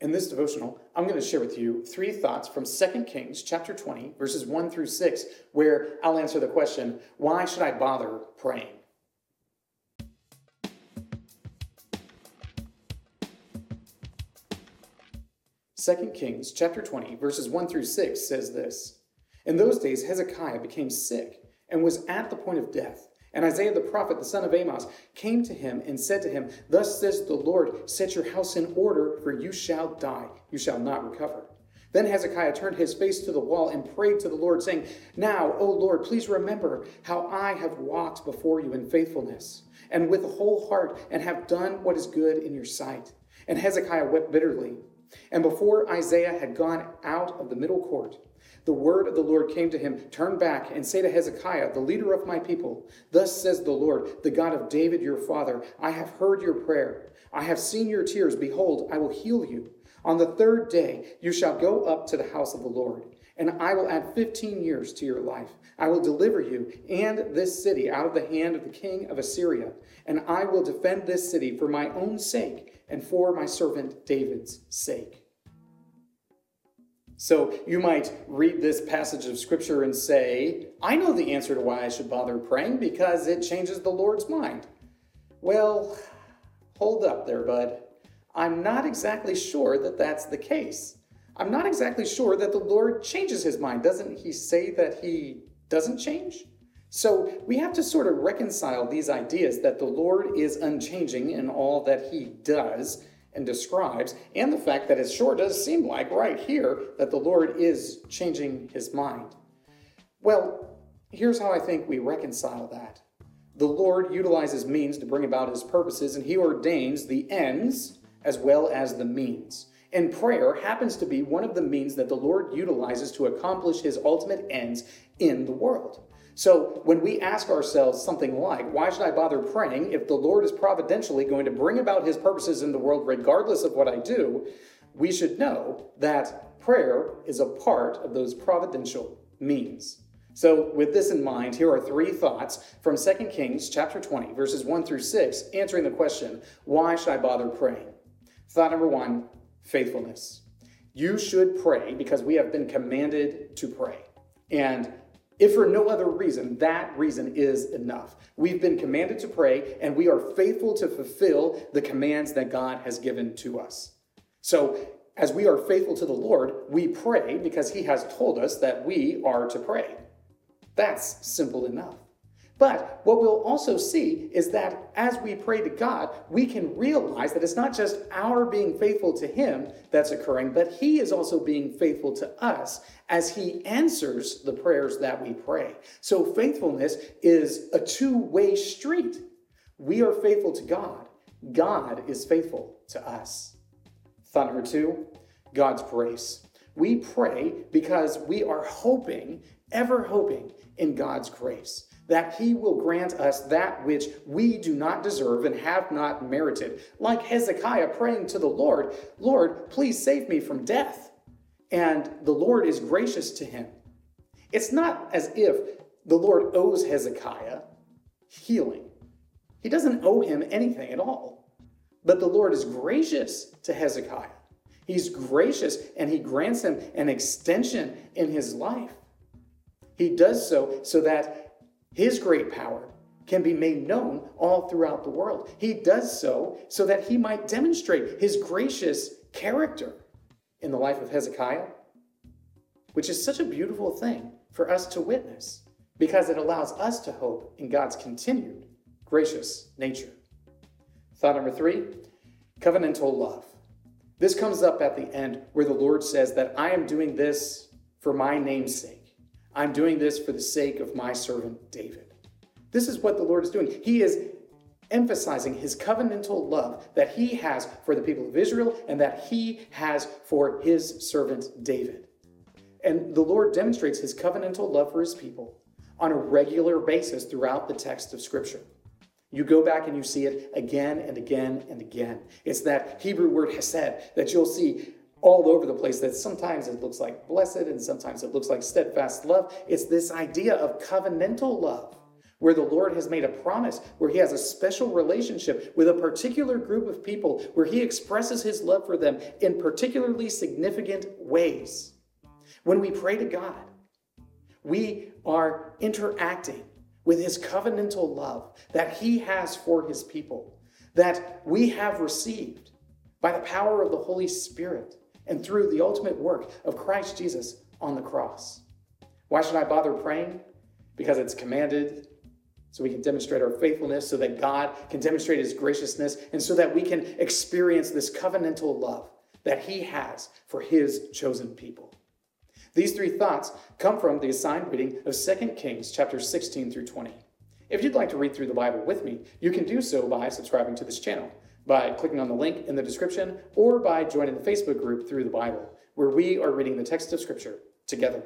In this devotional, I'm going to share with you three thoughts from 2 Kings chapter 20, verses 1 through 6, where I'll answer the question, why should I bother praying? Second Kings chapter 20, verses 1 through 6 says this In those days, Hezekiah became sick and was at the point of death. And Isaiah the prophet, the son of Amos, came to him and said to him, Thus says the Lord, set your house in order, for you shall die, you shall not recover. Then Hezekiah turned his face to the wall and prayed to the Lord, saying, Now, O Lord, please remember how I have walked before you in faithfulness, and with a whole heart, and have done what is good in your sight. And Hezekiah wept bitterly. And before Isaiah had gone out of the middle court, the word of the Lord came to him Turn back and say to Hezekiah, the leader of my people, Thus says the Lord, the God of David your father, I have heard your prayer. I have seen your tears. Behold, I will heal you. On the third day you shall go up to the house of the Lord, and I will add 15 years to your life. I will deliver you and this city out of the hand of the king of Assyria, and I will defend this city for my own sake and for my servant David's sake. So you might read this passage of scripture and say, I know the answer to why I should bother praying because it changes the Lord's mind. Well, hold up there, bud. I'm not exactly sure that that's the case. I'm not exactly sure that the Lord changes his mind. Doesn't he say that he doesn't change? So we have to sort of reconcile these ideas that the Lord is unchanging in all that he does and describes, and the fact that it sure does seem like right here that the Lord is changing his mind. Well, here's how I think we reconcile that. The Lord utilizes means to bring about his purposes, and he ordains the ends as well as the means. And prayer happens to be one of the means that the Lord utilizes to accomplish his ultimate ends in the world. So when we ask ourselves something like, why should I bother praying if the Lord is providentially going to bring about his purposes in the world regardless of what I do? We should know that prayer is a part of those providential means. So, with this in mind, here are three thoughts from 2 Kings chapter 20, verses 1 through 6, answering the question, why should I bother praying? Thought number one, faithfulness. You should pray because we have been commanded to pray. And if for no other reason, that reason is enough. We've been commanded to pray, and we are faithful to fulfill the commands that God has given to us. So, as we are faithful to the Lord, we pray because He has told us that we are to pray. That's simple enough. But what we'll also see is that as we pray to God, we can realize that it's not just our being faithful to Him that's occurring, but He is also being faithful to us as He answers the prayers that we pray. So faithfulness is a two way street. We are faithful to God, God is faithful to us. Thought number two God's grace. We pray because we are hoping, ever hoping in God's grace that he will grant us that which we do not deserve and have not merited. Like Hezekiah praying to the Lord, Lord, please save me from death. And the Lord is gracious to him. It's not as if the Lord owes Hezekiah healing, he doesn't owe him anything at all. But the Lord is gracious to Hezekiah. He's gracious and he grants him an extension in his life. He does so so that his great power can be made known all throughout the world. He does so so that he might demonstrate his gracious character in the life of Hezekiah, which is such a beautiful thing for us to witness because it allows us to hope in God's continued gracious nature. Thought number three covenantal love. This comes up at the end where the Lord says that I am doing this for my name's sake. I'm doing this for the sake of my servant David. This is what the Lord is doing. He is emphasizing his covenantal love that he has for the people of Israel and that he has for his servant David. And the Lord demonstrates his covenantal love for his people on a regular basis throughout the text of Scripture. You go back and you see it again and again and again. It's that Hebrew word hesed that you'll see all over the place that sometimes it looks like blessed and sometimes it looks like steadfast love. It's this idea of covenantal love where the Lord has made a promise, where He has a special relationship with a particular group of people, where He expresses His love for them in particularly significant ways. When we pray to God, we are interacting with His covenantal love that He has for His people, that we have received by the power of the Holy Spirit and through the ultimate work of Christ Jesus on the cross. Why should I bother praying? Because it's commanded so we can demonstrate our faithfulness, so that God can demonstrate his graciousness, and so that we can experience this covenantal love that he has for his chosen people. These three thoughts come from the assigned reading of 2 Kings chapters 16 through 20. If you'd like to read through the Bible with me, you can do so by subscribing to this channel, by clicking on the link in the description, or by joining the Facebook group Through the Bible, where we are reading the text of Scripture together.